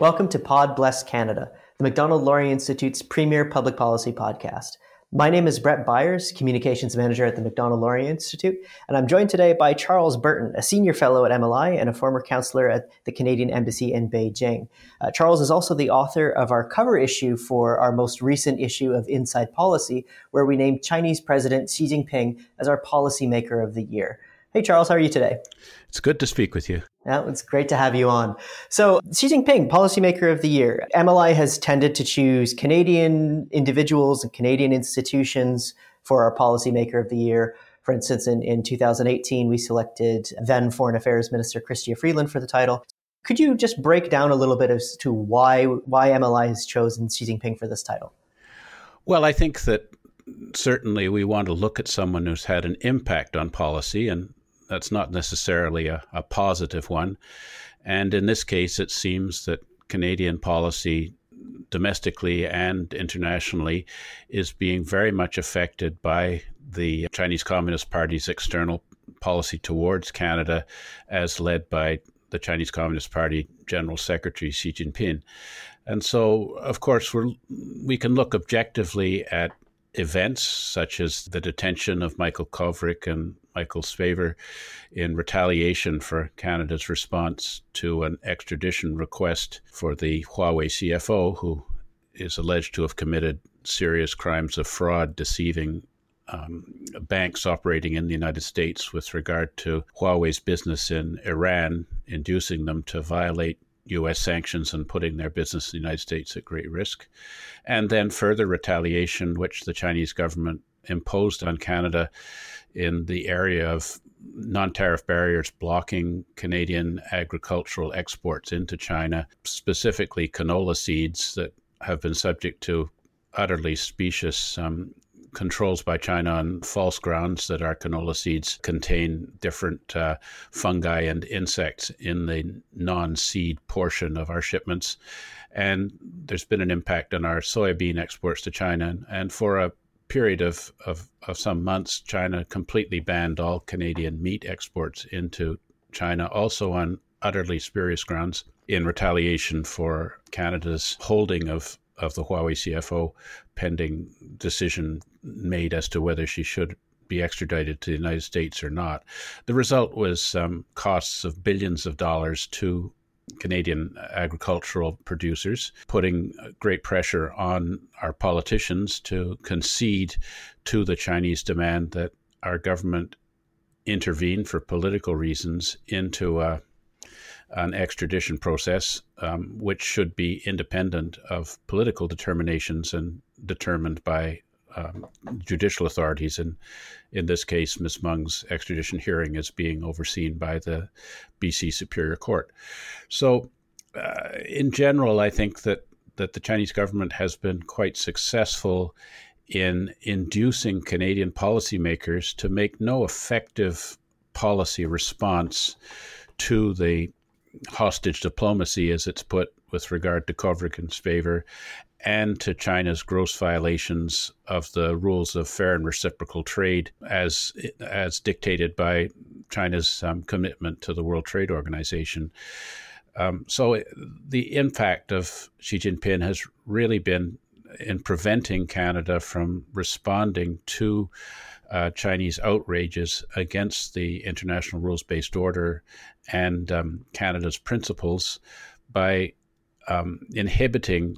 Welcome to Pod Bless Canada, the Macdonald Laurier Institute's premier public policy podcast. My name is Brett Byers, Communications Manager at the Macdonald Laurier Institute, and I'm joined today by Charles Burton, a Senior Fellow at MLI and a former counselor at the Canadian Embassy in Beijing. Uh, Charles is also the author of our cover issue for our most recent issue of Inside Policy, where we named Chinese President Xi Jinping as our Policymaker of the Year. Hey, Charles, how are you today? It's good to speak with you. Yeah, it's great to have you on. So, Xi Jinping, Policymaker of the Year. MLI has tended to choose Canadian individuals and Canadian institutions for our Policymaker of the Year. For instance, in, in 2018, we selected then Foreign Affairs Minister Chrystia Freeland for the title. Could you just break down a little bit as to why why MLI has chosen Xi Jinping for this title? Well, I think that certainly we want to look at someone who's had an impact on policy, and that's not necessarily a, a positive one. And in this case, it seems that Canadian policy domestically and internationally is being very much affected by the Chinese Communist Party's external policy towards Canada, as led by the Chinese Communist Party General Secretary Xi Jinping. And so, of course, we we can look objectively at events such as the detention of Michael Kovrig and Michael Spavor in retaliation for Canada's response to an extradition request for the Huawei CFO, who is alleged to have committed serious crimes of fraud, deceiving um, banks operating in the United States with regard to Huawei's business in Iran, inducing them to violate U.S. sanctions and putting their business in the United States at great risk. And then further retaliation, which the Chinese government imposed on Canada in the area of non tariff barriers blocking Canadian agricultural exports into China, specifically canola seeds that have been subject to utterly specious um, controls by China on false grounds that our canola seeds contain different uh, fungi and insects in the non seed portion of our shipments. And there's been an impact on our soybean exports to China. And for a period of, of, of some months, China completely banned all Canadian meat exports into China, also on utterly spurious grounds in retaliation for Canada's holding of, of the Huawei CFO pending decision made as to whether she should be extradited to the United States or not. The result was um, costs of billions of dollars to Canadian agricultural producers, putting great pressure on our politicians to concede to the Chinese demand that our government intervene for political reasons into a, an extradition process, um, which should be independent of political determinations and determined by um, judicial authorities. And in this case, Ms. Meng's extradition hearing is being overseen by the BC Superior Court. So, uh, in general, I think that, that the Chinese government has been quite successful in inducing Canadian policymakers to make no effective policy response to the hostage diplomacy, as it's put, with regard to Kovrig and Spavor, and to China's gross violations of the rules of fair and reciprocal trade as as dictated by China's um, commitment to the World Trade Organization. Um, so the impact of Xi Jinping has really been in preventing Canada from responding to uh, Chinese outrages against the international rules based order and um, Canada's principles by um, inhibiting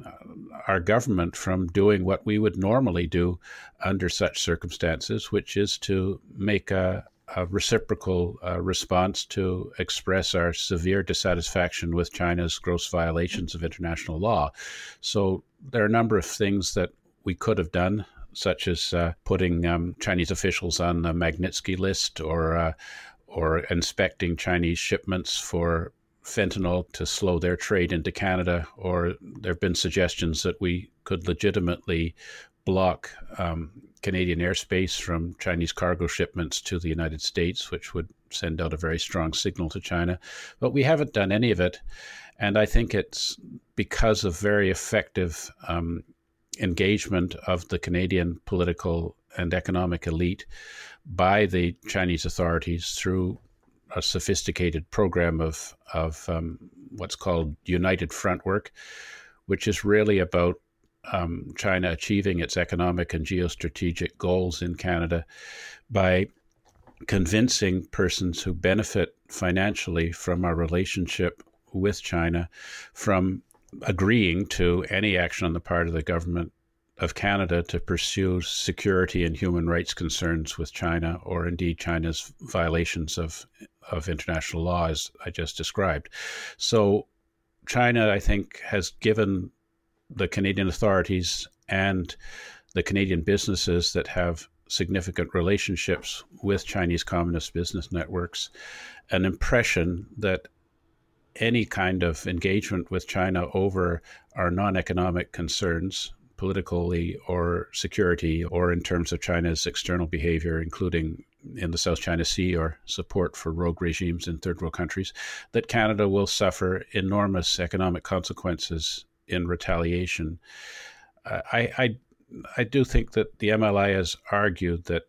our government from doing what we would normally do under such circumstances, which is to make a, a reciprocal uh, response to express our severe dissatisfaction with China's gross violations of international law. So there are a number of things that we could have done, such as uh, putting um, Chinese officials on the Magnitsky list or uh, or inspecting Chinese shipments for fentanyl to slow their trade into Canada, or there have been suggestions that we could legitimately block um, Canadian airspace from Chinese cargo shipments to the United States, which would send out a very strong signal to China. But we haven't done any of it. And I think it's because of very effective um, engagement of the Canadian political and economic elite by the Chinese authorities through a sophisticated program of of um, what's called United Front work, which is really about um, China achieving its economic and geostrategic goals in Canada by convincing persons who benefit financially from our relationship with China from agreeing to any action on the part of the government of Canada to pursue security and human rights concerns with China, or indeed China's violations of of international law, as I just described. So, China, I think, has given the Canadian authorities and the Canadian businesses that have significant relationships with Chinese communist business networks an impression that any kind of engagement with China over our non economic concerns, politically or security, or in terms of China's external behavior, including in the South China Sea or support for rogue regimes in third world countries, that Canada will suffer enormous economic consequences in retaliation. Uh, I, I, I do think that the MLI has argued that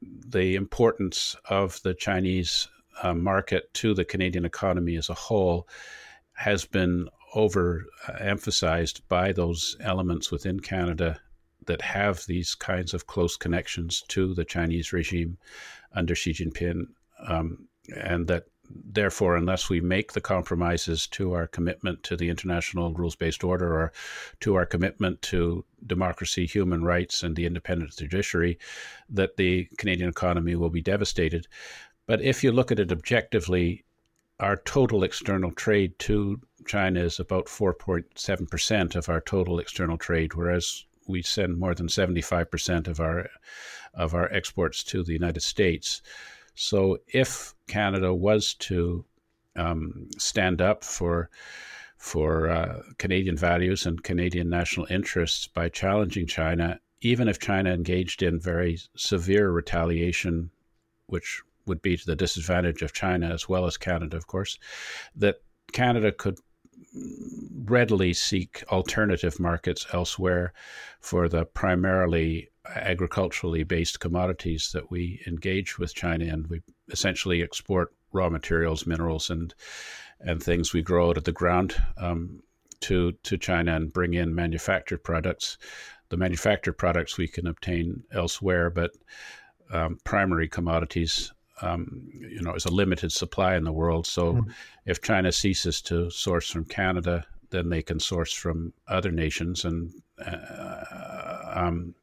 the importance of the Chinese uh, market to the Canadian economy as a whole has been overemphasized by those elements within Canada that have these kinds of close connections to the Chinese regime under Xi Jinping, um, and that therefore, unless we make the compromises to our commitment to the international rules based order or to our commitment to democracy, human rights, and the independent judiciary, that the Canadian economy will be devastated. But if you look at it objectively, our total external trade to China is about 4.7% of our total external trade, whereas we send more than 75% of our of our exports to the United States. So if Canada was to um, stand up for for uh, Canadian values and Canadian national interests by challenging China, even if China engaged in very severe retaliation, which would be to the disadvantage of China as well as Canada, of course, that Canada could readily seek alternative markets elsewhere for the primarily agriculturally based commodities that we engage with China and we essentially export raw materials, minerals, and and things we grow out of the ground um, to to China and bring in manufactured products. The manufactured products we can obtain elsewhere, but um, primary commodities um, you know, is a limited supply in the world. So mm. if China ceases to source from Canada, then they can source from other nations, and uh, um,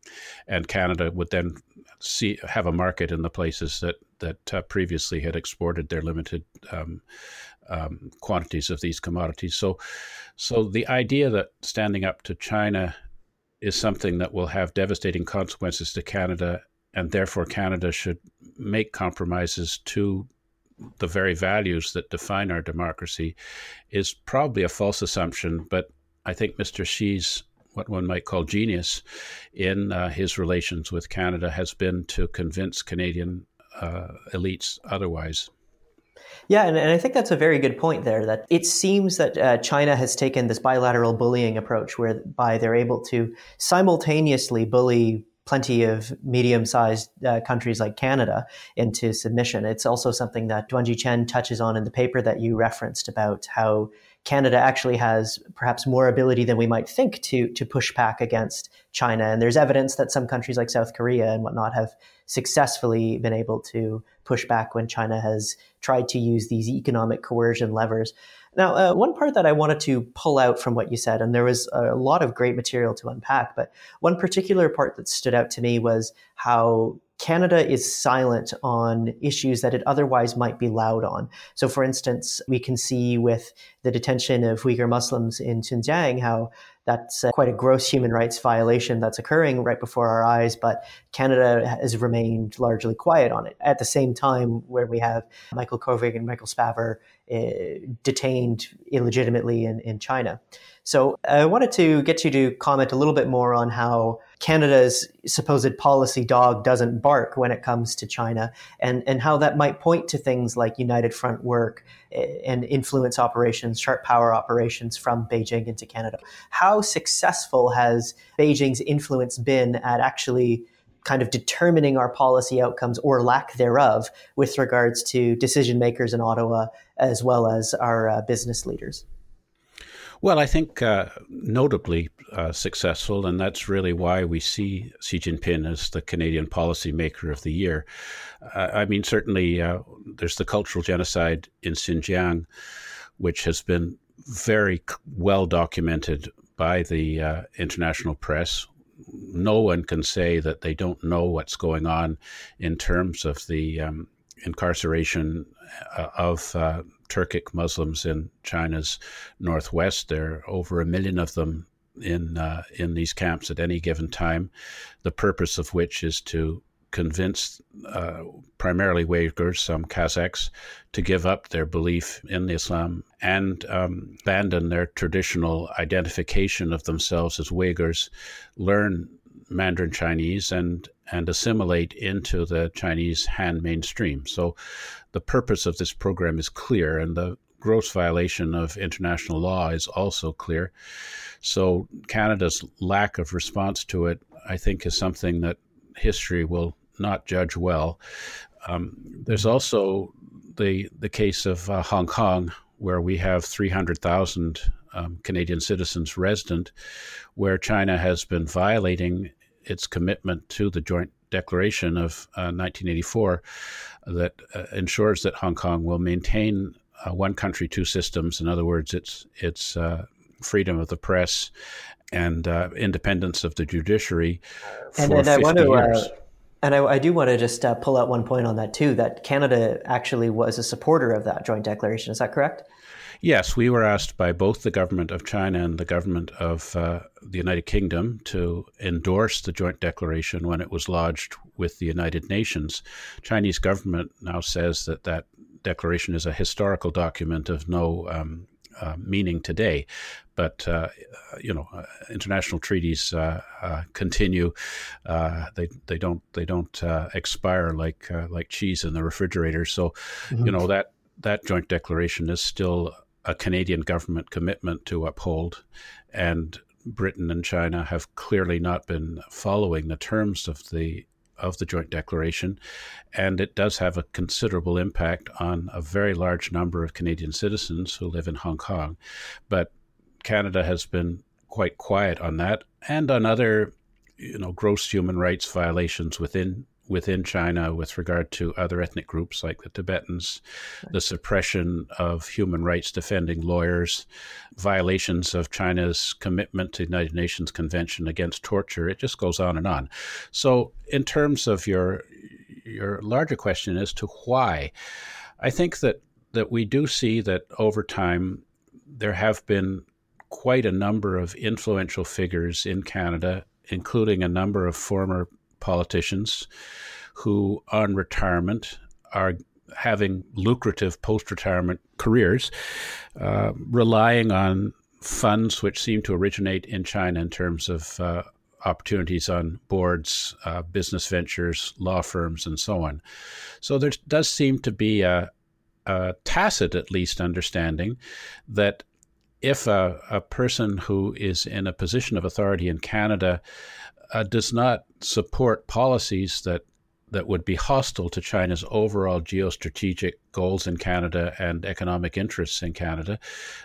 and Canada would then see have a market in the places that that uh, previously had exported their limited um, um, quantities of these commodities. So, so the idea that standing up to China is something that will have devastating consequences to Canada and therefore Canada should make compromises to the very values that define our democracy is probably a false assumption. But I think Mr. Xi's what one might call genius in uh, his relations with Canada has been to convince Canadian uh, elites otherwise. Yeah, and, and, I think that's a very good point there. That it seems that uh, China has taken this bilateral bullying approach, whereby they're able to simultaneously bully plenty of medium-sized uh, countries like Canada into submission. It's also something that Duanjie Chen touches on in the paper that you referenced about how Canada actually has perhaps more ability than we might think to to push back against China. And there's evidence that some countries like South Korea and whatnot have successfully been able to push back when China has tried to use these economic coercion levers. Now, uh, one part that I wanted to pull out from what you said, and there was a lot of great material to unpack, but one particular part that stood out to me was how Canada is silent on issues that it otherwise might be loud on. So, for instance, we can see with the detention of Uyghur Muslims in Xinjiang how that's quite a gross human rights violation that's occurring right before our eyes, but Canada has remained largely quiet on it. At the same time, where we have Michael Kovrig and Michael Spavor uh, detained illegitimately in, in China. So I wanted to get you to comment a little bit more on how Canada's supposed policy dog doesn't bark when it comes to China, and, and how that might point to things like United Front work eh, and influence operations, sharp power operations from Beijing into Canada. How successful has Beijing's influence been at actually kind of determining our policy outcomes or lack thereof with regards to decision makers in Ottawa as well as our uh, business leaders? Well, I think uh, notably uh, successful, and that's really why we see Xi Jinping as the Canadian policymaker of the year. Uh, I mean, certainly uh, there's the cultural genocide in Xinjiang, which has been very well documented by the uh, international press. No one can say that they don't know what's going on in terms of the um, incarceration uh, of uh, Turkic Muslims in China's northwest. There are over a million of them in uh, in these camps at any given time. The purpose of which is to convince uh, primarily Uyghurs, some Kazakhs, to give up their belief in Islam and um, abandon their traditional identification of themselves as Uyghurs, learn Mandarin Chinese, and and assimilate into the Chinese Han mainstream. So, the purpose of this program is clear, and the gross violation of international law is also clear. So, Canada's lack of response to it, I think, is something that history will not judge well. Um, there's also the the case of uh, Hong Kong, where we have 300,000 um, Canadian citizens resident, where China has been violating its commitment to the Joint Declaration of uh, 1984 that uh, ensures that Hong Kong will maintain uh, one country, two systems. In other words, its its uh, freedom of the press and uh, independence of the judiciary and, and 50 I want to, uh. And I, I, do want to just uh, pull out one point on that too. That Canada actually was a supporter of that joint declaration. Is that correct? Yes, we were asked by both the government of China and the government of uh, the United Kingdom to endorse the joint declaration when it was lodged with the United Nations. Chinese government now says that that declaration is a historical document of no um, uh, meaning today. But uh, you know, uh, international treaties uh, uh, continue. they they don't they don't expire like like cheese in the refrigerator. So, mm-hmm. you know that that joint declaration is still a Canadian government commitment to uphold, and Britain and China have clearly not been following the terms of the of the joint declaration, and it does have a considerable impact on a very large number of Canadian citizens who live in Hong Kong. But Canada has been quite quiet on that and on other you know gross human rights violations within within China with regard to other ethnic groups like the Tibetans, the suppression of human rights defending lawyers, violations of China's commitment to the United Nations Convention against torture. It just goes on and on. So, in terms of your your larger question as to why, I think that that we do see that over time there have been quite a number of influential figures in Canada, including a number of former politicians who, on retirement, are having lucrative post retirement careers, uh, relying on funds which seem to originate in China in terms of uh, opportunities on boards, uh, business ventures, law firms, and so on. So there does seem to be a, a tacit, at least, understanding that if a, a person who is in a position of authority in Canada uh, does not support policies that that would be hostile to China's overall geostrategic goals in Canada and economic interests in Canada,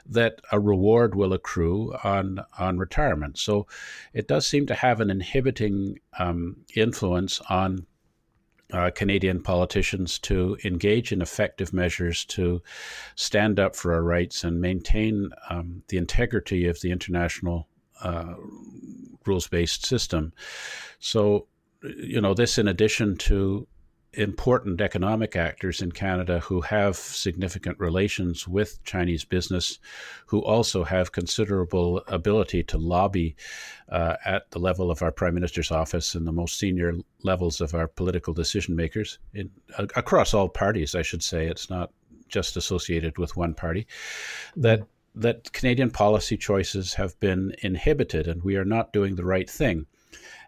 that a reward will accrue on on retirement. So, it does seem to have an inhibiting um, influence on uh, Canadian politicians to engage in effective measures to stand up for our rights and maintain um, the integrity of the international uh, rules based system. So, you know, this in addition to important economic actors in Canada who have significant relations with Chinese business, who also have considerable ability to lobby uh, at the level of our Prime Minister's office and the most senior levels of our political decision makers in, across all parties. I should say it's not just associated with one party. That that Canadian policy choices have been inhibited and we are not doing the right thing.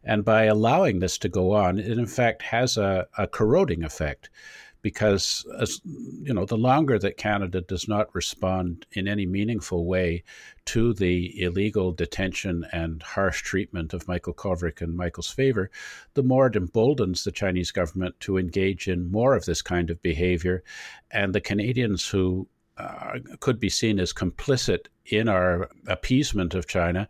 And by allowing this to go on, it in fact has a, a corroding effect because as you know the longer that Canada does not respond in any meaningful way to the illegal detention and harsh treatment of Michael Kovrig and Michael Spavor the more it emboldens the Chinese government to engage in more of this kind of behavior. And the Canadians who uh, could be seen as complicit in our appeasement of China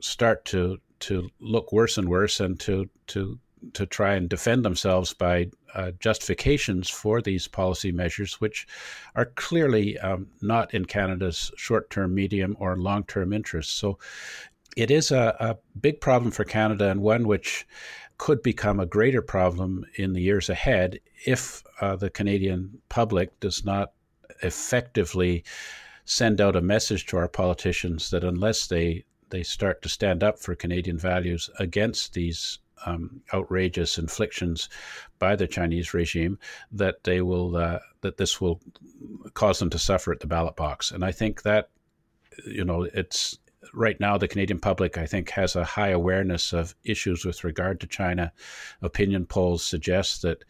start to to look worse and worse and to to to try and defend themselves by uh, justifications for these policy measures, which are clearly um, not in Canada's short term, medium, or long term interests. So it is a, a, big problem for Canada and one which could become a greater problem in the years ahead if uh, the Canadian public does not effectively send out a message to our politicians that unless they they start to stand up for Canadian values against these um, outrageous inflictions by the Chinese regime, that they will uh, that this will cause them to suffer at the ballot box. And I think that you know it's right now the Canadian public I think has a high awareness of issues with regard to China. Opinion polls suggest that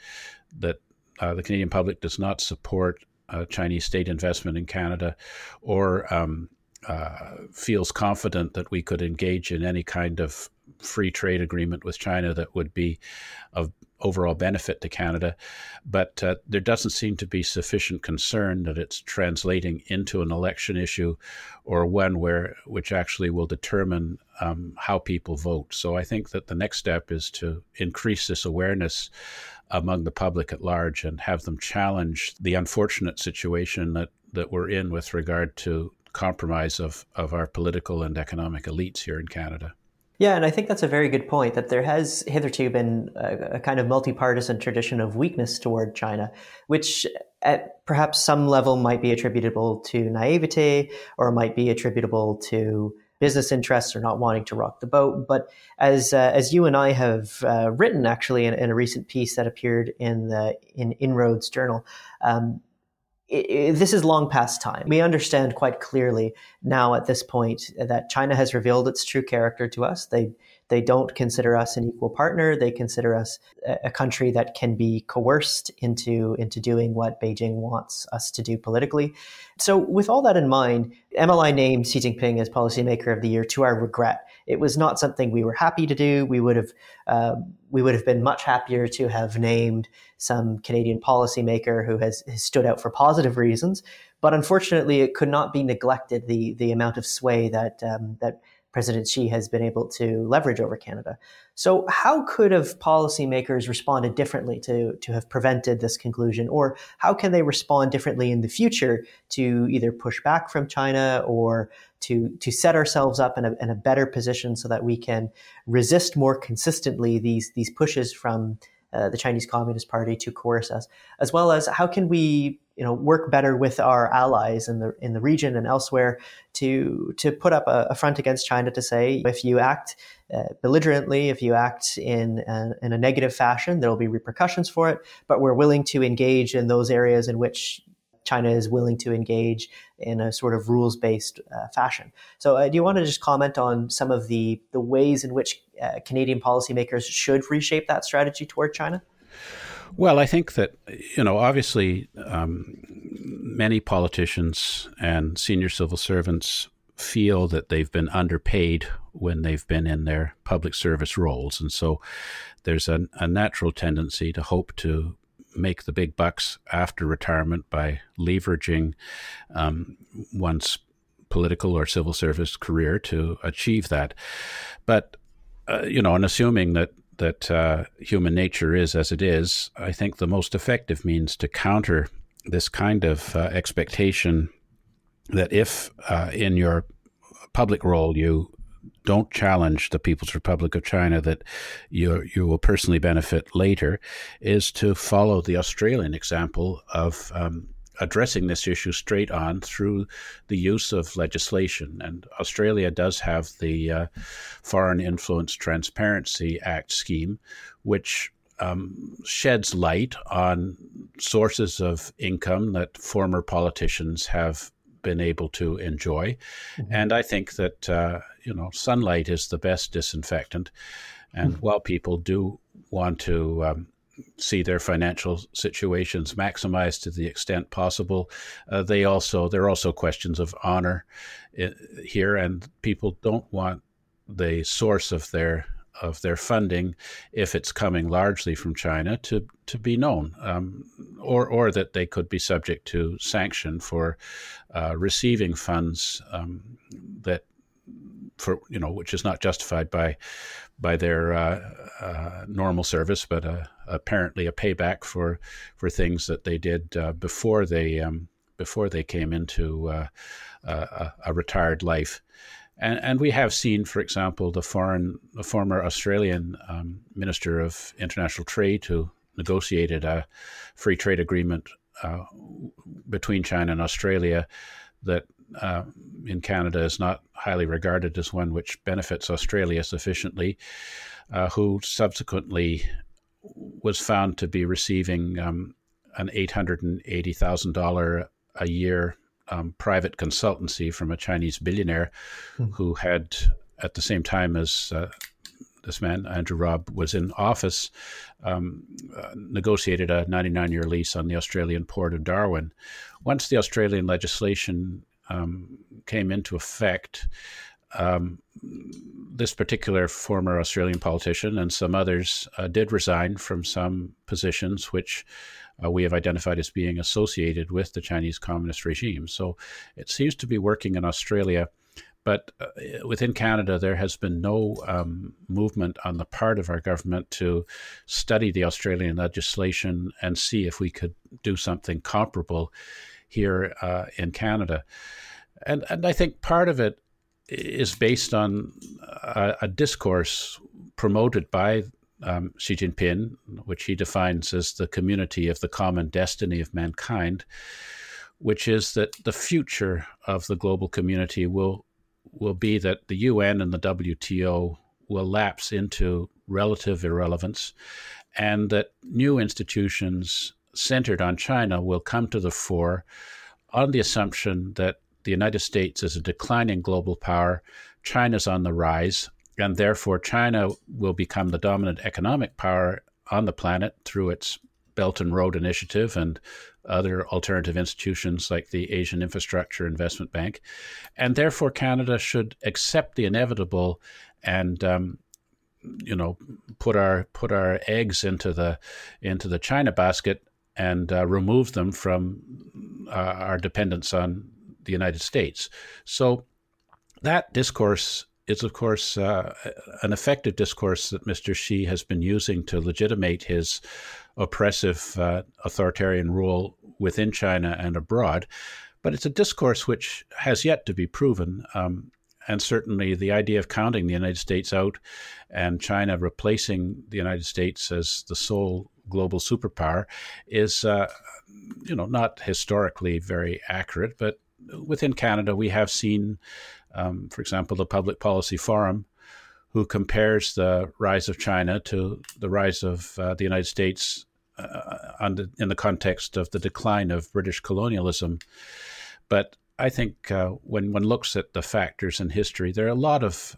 that uh, the Canadian public does not support Chinese state investment in Canada or um, uh, feels confident that we could engage in any kind of free trade agreement with China that would be of overall benefit to Canada. But uh, there doesn't seem to be sufficient concern that it's translating into an election issue or one where which actually will determine um, how people vote. So I think that the next step is to increase this awareness among the public at large and have them challenge the unfortunate situation that, that we're in with regard to compromise of, of our political and economic elites here in Canada. Yeah, and I think that's a very good point that there has hitherto been a, a kind of multi-partisan tradition of weakness toward China, which at perhaps some level might be attributable to naivete or might be attributable to business interests or not wanting to rock the boat. But as uh, as you and I have uh, written actually in, in, a recent piece that appeared in the in Inroads Journal, um, it, it, this is long past time. We understand quite clearly now at this point that China has revealed its true character to us. They they don't consider us an equal partner. They consider us a, country that can be coerced into into doing what Beijing wants us to do politically. So, with all that in mind, MLI named Xi Jinping as Policymaker of the Year to our regret. It was not something we were happy to do. We would have uh, we would have been much happier to have named some Canadian policymaker who has, has stood out for positive reasons. But unfortunately, it could not be neglected the the amount of sway that um, that President Xi has been able to leverage over Canada. So, how could have policymakers responded differently to, to have prevented this conclusion? Or how can they respond differently in the future to either push back from China or to, to set ourselves up in a, in a better position so that we can resist more consistently these, these pushes from uh, the Chinese Communist Party to coerce us, as well as how can we you know work better with our allies in the in the region and elsewhere to to put up a, a front against China to say if you act uh, belligerently, if you act in a, in a negative fashion, there will be repercussions for it. But we're willing to engage in those areas in which China is willing to engage in a sort of rules based uh, fashion. So, uh, do you want to just comment on some of the the ways in which uh, Canadian policymakers should reshape that strategy toward China? Well, I think that, you know, obviously um, many politicians and senior civil servants feel that they've been underpaid when they've been in their public service roles. And so there's a, a natural tendency to hope to make the big bucks after retirement by leveraging um, one's political or civil service career to achieve that. But, uh, you know, and assuming that that uh, human nature is as it is, I think the most effective means to counter this kind of uh, expectation that if uh, in your public role you don't challenge the People's Republic of China that you you will personally benefit later, is to follow the Australian example of um, addressing this issue straight on through the use of legislation. And Australia does have the uh, Foreign Influence Transparency Act scheme, which um, sheds light on sources of income that former politicians have been able to enjoy. Mm-hmm. And I think that, uh, you know, sunlight is the best disinfectant. And mm-hmm. while people do want to um, see their financial situations maximized to the extent possible. Uh, they also there are also questions of honor uh, here, and people don't want the source of their of their funding, if it's coming largely from China, to to be known, um, or or that they could be subject to sanction for uh, receiving funds um, that for you know which is not justified by by their uh, uh, normal service, but uh, apparently a payback for for things that they did uh, before they um, before they came into uh, a, a, retired life. And, and we have seen, for example, the foreign the former Australian um, Minister of International Trade who negotiated a free trade agreement uh, between China and Australia that uh, in Canada is not highly regarded as one which benefits Australia sufficiently, uh, who subsequently was found to be receiving um, an $880,000 a year um, private consultancy from a Chinese billionaire mm. who had, at the same time as uh, this man, Andrew Robb, was in office, um, uh, negotiated a 99 year lease on the Australian port of Darwin. Once the Australian legislation um, came into effect, um, this particular former Australian politician and some others uh, did resign from some positions which uh, we have identified as being associated with the Chinese Communist regime. So it seems to be working in Australia. But uh, within Canada, there has been no um, movement on the part of our government to study the Australian legislation and see if we could do something comparable here uh, in Canada. And, and I think part of it is based on a, a discourse promoted by um, Xi Jinping, which he defines as the community of the common destiny of mankind, which is that the future of the global community will will be that the UN and the WTO will lapse into relative irrelevance, and that new institutions centered on China will come to the fore on the assumption that the United States is a declining global power, China's on the rise, and therefore China will become the dominant economic power on the planet through its Belt and Road Initiative and other alternative institutions like the Asian Infrastructure Investment Bank, and therefore Canada should accept the inevitable and um, you know put our put our eggs into the into the China basket and uh, remove them from uh, our dependence on the United States. So that discourse is, of course, uh, an effective discourse that Mr. Xi has been using to legitimate his oppressive uh, authoritarian rule within China and abroad. But it's a discourse which has yet to be proven. Um, and certainly the idea of counting the United States out and China replacing the United States as the sole global superpower is, uh, you know, not historically very accurate, but within Canada, we have seen, um, for example, the Public Policy Forum, who compares the rise of China to the rise of uh, the United States uh, the, in the context of the decline of British colonialism. But I think uh, when one looks at the factors in history, there are a lot of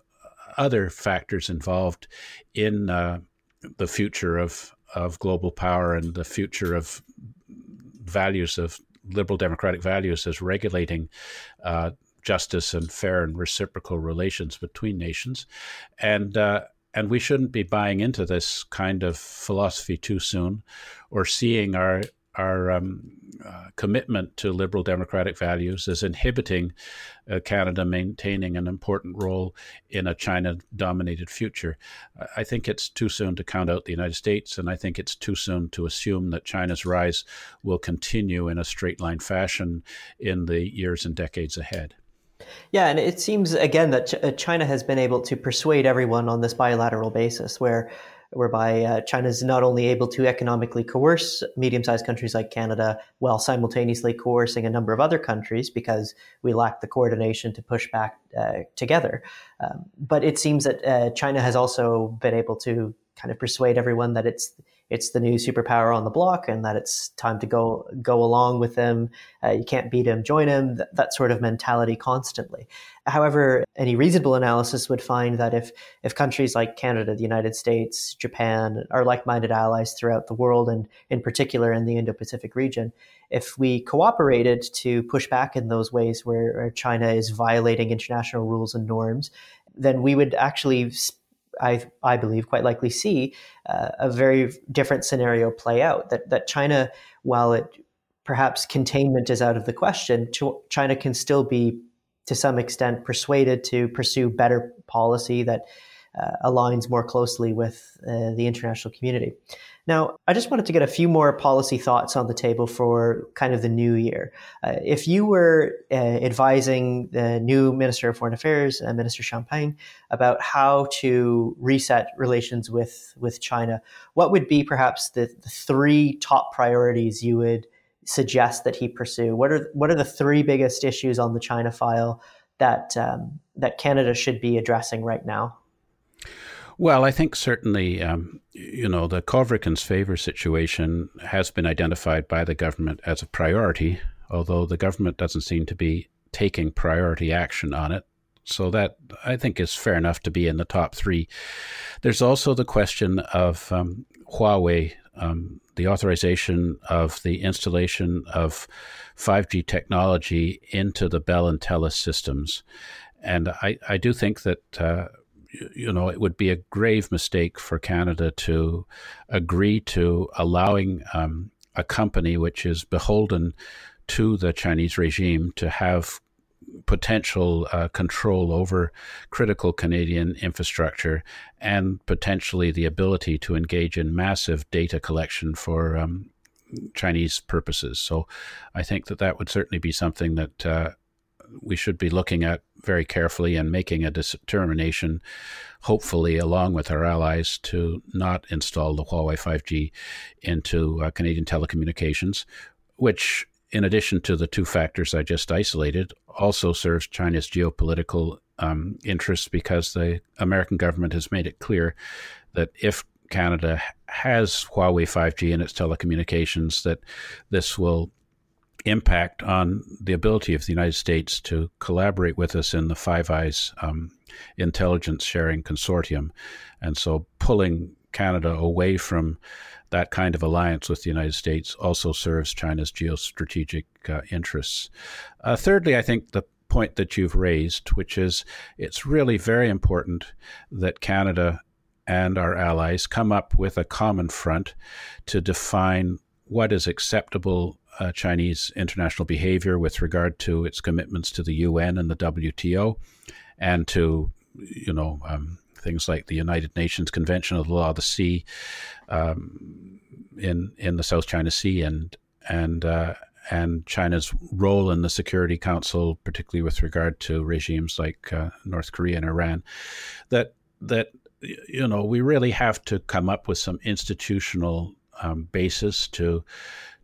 other factors involved in uh, the future of, of global power and the future of values of liberal democratic values as regulating uh, justice and fair and reciprocal relations between nations, and uh, and we shouldn't be buying into this kind of philosophy too soon, or seeing our our um, uh, commitment to liberal democratic values is inhibiting uh, Canada maintaining an important role in a China dominated future. I think it's too soon to count out the United States, and I think it's too soon to assume that China's rise will continue in a straight line fashion in the years and decades ahead. Yeah, and it seems again that uh, China has been able to persuade everyone on this bilateral basis where whereby uh, China is not only able to economically coerce medium sized countries like Canada while simultaneously coercing a number of other countries because we lack the coordination to push back uh, together. Um, but it seems that uh, China has also been able to kind of persuade everyone that it's it's the new superpower on the block and that it's time to go go along with them. Uh, you can't beat him, join him. That, that sort of mentality constantly. However, any reasonable analysis would find that if if countries like Canada, the United States, Japan are like-minded allies throughout the world, and in particular in the Indo-Pacific region, if we cooperated to push back in those ways where, where China is violating international rules and norms, then we would actually I, I believe, quite likely see uh, a very different scenario play out. That that China, while it perhaps containment is out of the question, China can still be to some extent persuaded to pursue better policy that uh, aligns more closely with uh, the international community. Now, I just wanted to get a few more policy thoughts on the table for kind of the new year. Uh, if you were uh, advising the new Minister of Foreign Affairs, uh, Minister Champagne, about how to reset relations with, with China, what would be perhaps the, the three top priorities you would suggest that he pursue? What are what are the three biggest issues on the China file that um, that Canada should be addressing right now? Well, I think certainly, um, you know, the Kovrig and Spavor situation has been identified by the government as a priority, although the government doesn't seem to be taking priority action on it. So that I think is fair enough to be in the top three. There's also the question of um, Huawei, um, the authorization of the installation of 5G technology into the Bell and Telus systems. And I, I do think that uh, you know, it would be a grave mistake for Canada to agree to allowing um, a company which is beholden to the Chinese regime to have potential uh, control over critical Canadian infrastructure and potentially the ability to engage in massive data collection for um, Chinese purposes. So I think that that would certainly be something that uh, we should be looking at very carefully and making a determination, hopefully, along with our allies, to not install the Huawei 5G into uh, Canadian telecommunications, which, in addition to the two factors I just isolated, also serves China's geopolitical um, interests because the American government has made it clear that if Canada has Huawei 5G in its telecommunications, that this will impact on the ability of the United States to collaborate with us in the Five Eyes um, intelligence sharing consortium. And so pulling Canada away from that kind of alliance with the United States also serves China's geostrategic uh, interests. Uh, thirdly, I think the point that you've raised, which is it's really very important that Canada and our allies come up with a common front to define what is acceptable uh, Chinese international behavior with regard to its commitments to the UN and the WTO, and to you know um, things like the United Nations Convention of the Law of the Sea um, in in the South China Sea and and uh, and China's role in the Security Council, particularly with regard to regimes like uh, North Korea and Iran, that that you know we really have to come up with some institutional um, basis to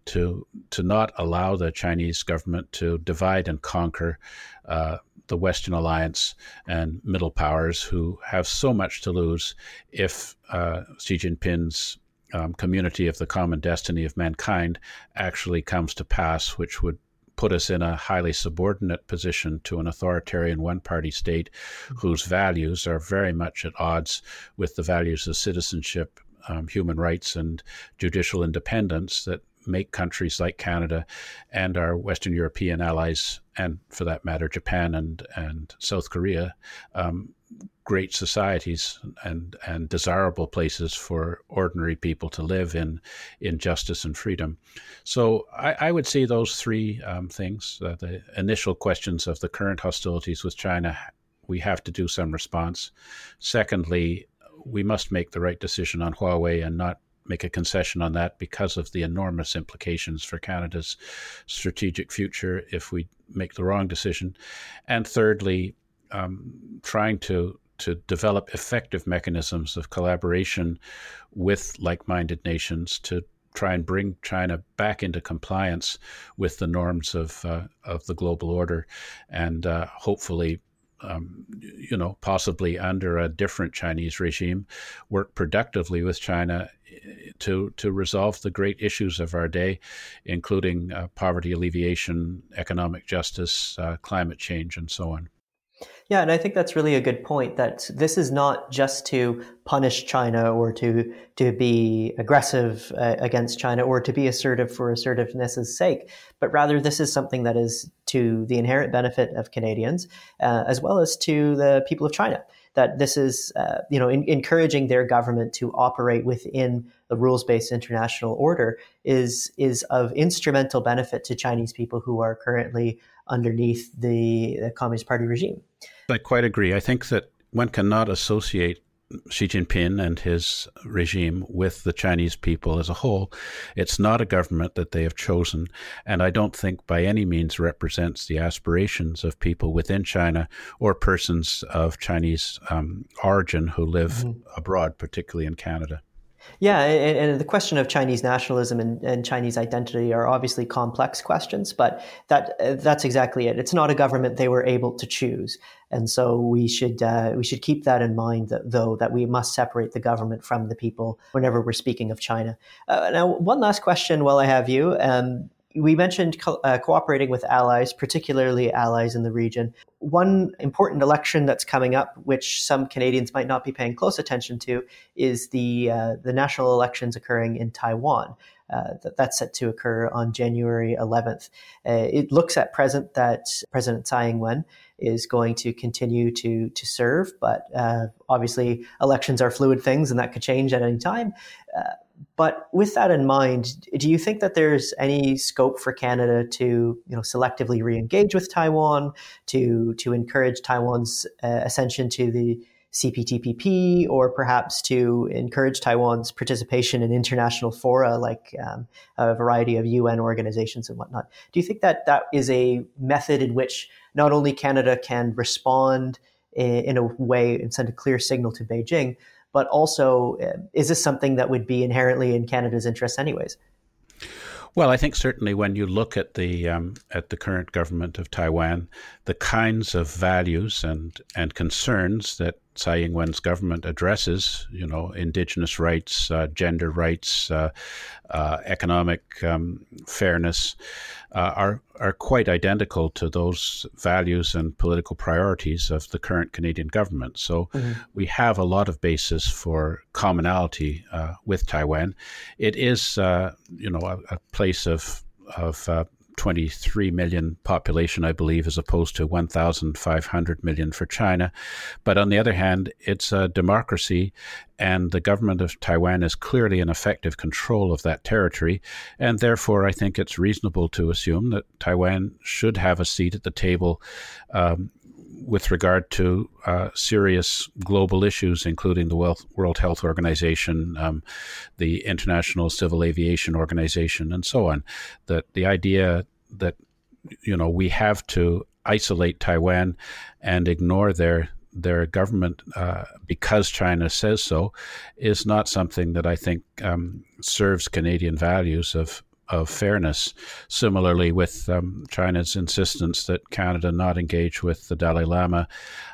to to not allow the Chinese government to divide and conquer uh, the Western alliance and middle powers who have so much to lose if uh, Xi Jinping's um, community of the common destiny of mankind actually comes to pass, which would put us in a highly subordinate position to an authoritarian one party state whose values are very much at odds with the values of citizenship, um, human rights, and judicial independence that make countries like Canada and our Western European allies, and for that matter, Japan and and South Korea, um, great societies and and desirable places for ordinary people to live in in justice and freedom. So I, I would say those three um, things: uh, the initial questions of the current hostilities with China. We have to do some response. Secondly, we must make the right decision on Huawei and not make a concession on that because of the enormous implications for Canada's strategic future if we make the wrong decision. And thirdly, um, trying to to develop effective mechanisms of collaboration with like-minded nations to try and bring China back into compliance with the norms of uh, of the global order, and uh, hopefully um, you know, possibly under a different Chinese regime, work productively with China to to resolve the great issues of our day, including uh, poverty alleviation, economic justice, uh, climate change, and so on. Yeah, and I think that's really a good point that this is not just to punish China or to to be aggressive uh, against China or to be assertive for assertiveness' sake, but rather this is something that is to the inherent benefit of Canadians uh, as well as to the people of China. That this is, uh, you know, in, encouraging their government to operate within the rules-based international order is is of instrumental benefit to Chinese people who are currently underneath the, the Communist Party regime. I quite agree. I think that one cannot associate Xi Jinping and his regime with the Chinese people as a whole. It's not a government that they have chosen, and I don't think by any means represents the aspirations of people within China or persons of Chinese um, origin who live mm-hmm. abroad, particularly in Canada. Yeah, and, and, the question of Chinese nationalism and, and, Chinese identity are obviously complex questions, but that that's exactly it. It's not a government they were able to choose, and so we should uh, we should keep that in mind. That, though that we must separate the government from the people whenever we're speaking of China. Uh, now, one last question while I have you. Um, we mentioned co- uh, cooperating with allies, particularly allies in the region. One important election that's coming up, which some Canadians might not be paying close attention to, is the uh, the national elections occurring in Taiwan. Uh, that, that's set to occur on January 11th. Uh, it looks at present that President Tsai Ing-wen is going to continue to to serve, but uh, obviously elections are fluid things, and that could change at any time. But with that in mind, do you think that there's any scope for Canada to, you know, selectively re-engage with Taiwan, to to encourage Taiwan's uh, ascension to the CPTPP, or perhaps to encourage Taiwan's participation in international fora like um, a variety of UN organizations and whatnot? Do you think that that is a method in which not only Canada can respond in, in a way and send a clear signal to Beijing, but also uh, is this something that would be inherently in Canada's interests anyways? Well, I think certainly when you look at the um, at the current government of Taiwan, the kinds of values and and concerns that Tsai Ing-wen's government addresses, you know, indigenous rights, uh, gender rights, uh, uh, economic um, fairness, uh, are are quite identical to those values and political priorities of the current Canadian government. So mm-hmm. we have a lot of basis for commonality uh, with Taiwan. It is, uh, you know, a, a, place of of 23 million population, I believe, as opposed to 1,500 million for China. But on the other hand, it's a democracy, and the government of Taiwan is clearly in effective control of that territory. And therefore, I think it's reasonable to assume that Taiwan should have a seat at the table um, with regard to uh, serious global issues, including the World Health Organization, um, the International Civil Aviation Organization, and so on. That the idea that you know we have to isolate Taiwan and ignore their their government uh, because China says so is not something that I think um, serves Canadian values of of fairness. Similarly, with um, China's insistence that Canada not engage with the Dalai Lama,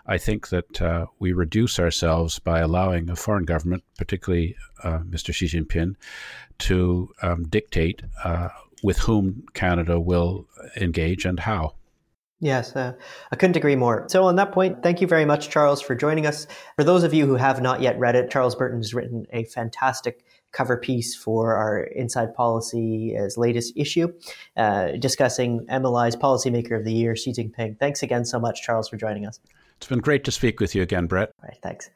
I think that uh, we reduce ourselves by allowing a foreign government, particularly uh, Mr. Xi Jinping, to um, dictate uh, with whom Canada will engage and how. Yes, uh, I couldn't agree more. So, on that point, thank you very much, Charles, for joining us. For those of you who have not yet read it, Charles Burton has written a fantastic cover piece for our Inside Policy's latest issue, uh, discussing MLI's Policymaker of the Year, Xi Jinping. Thanks again so much, Charles, for joining us. It's been great to speak with you again, Brett. All right, thanks.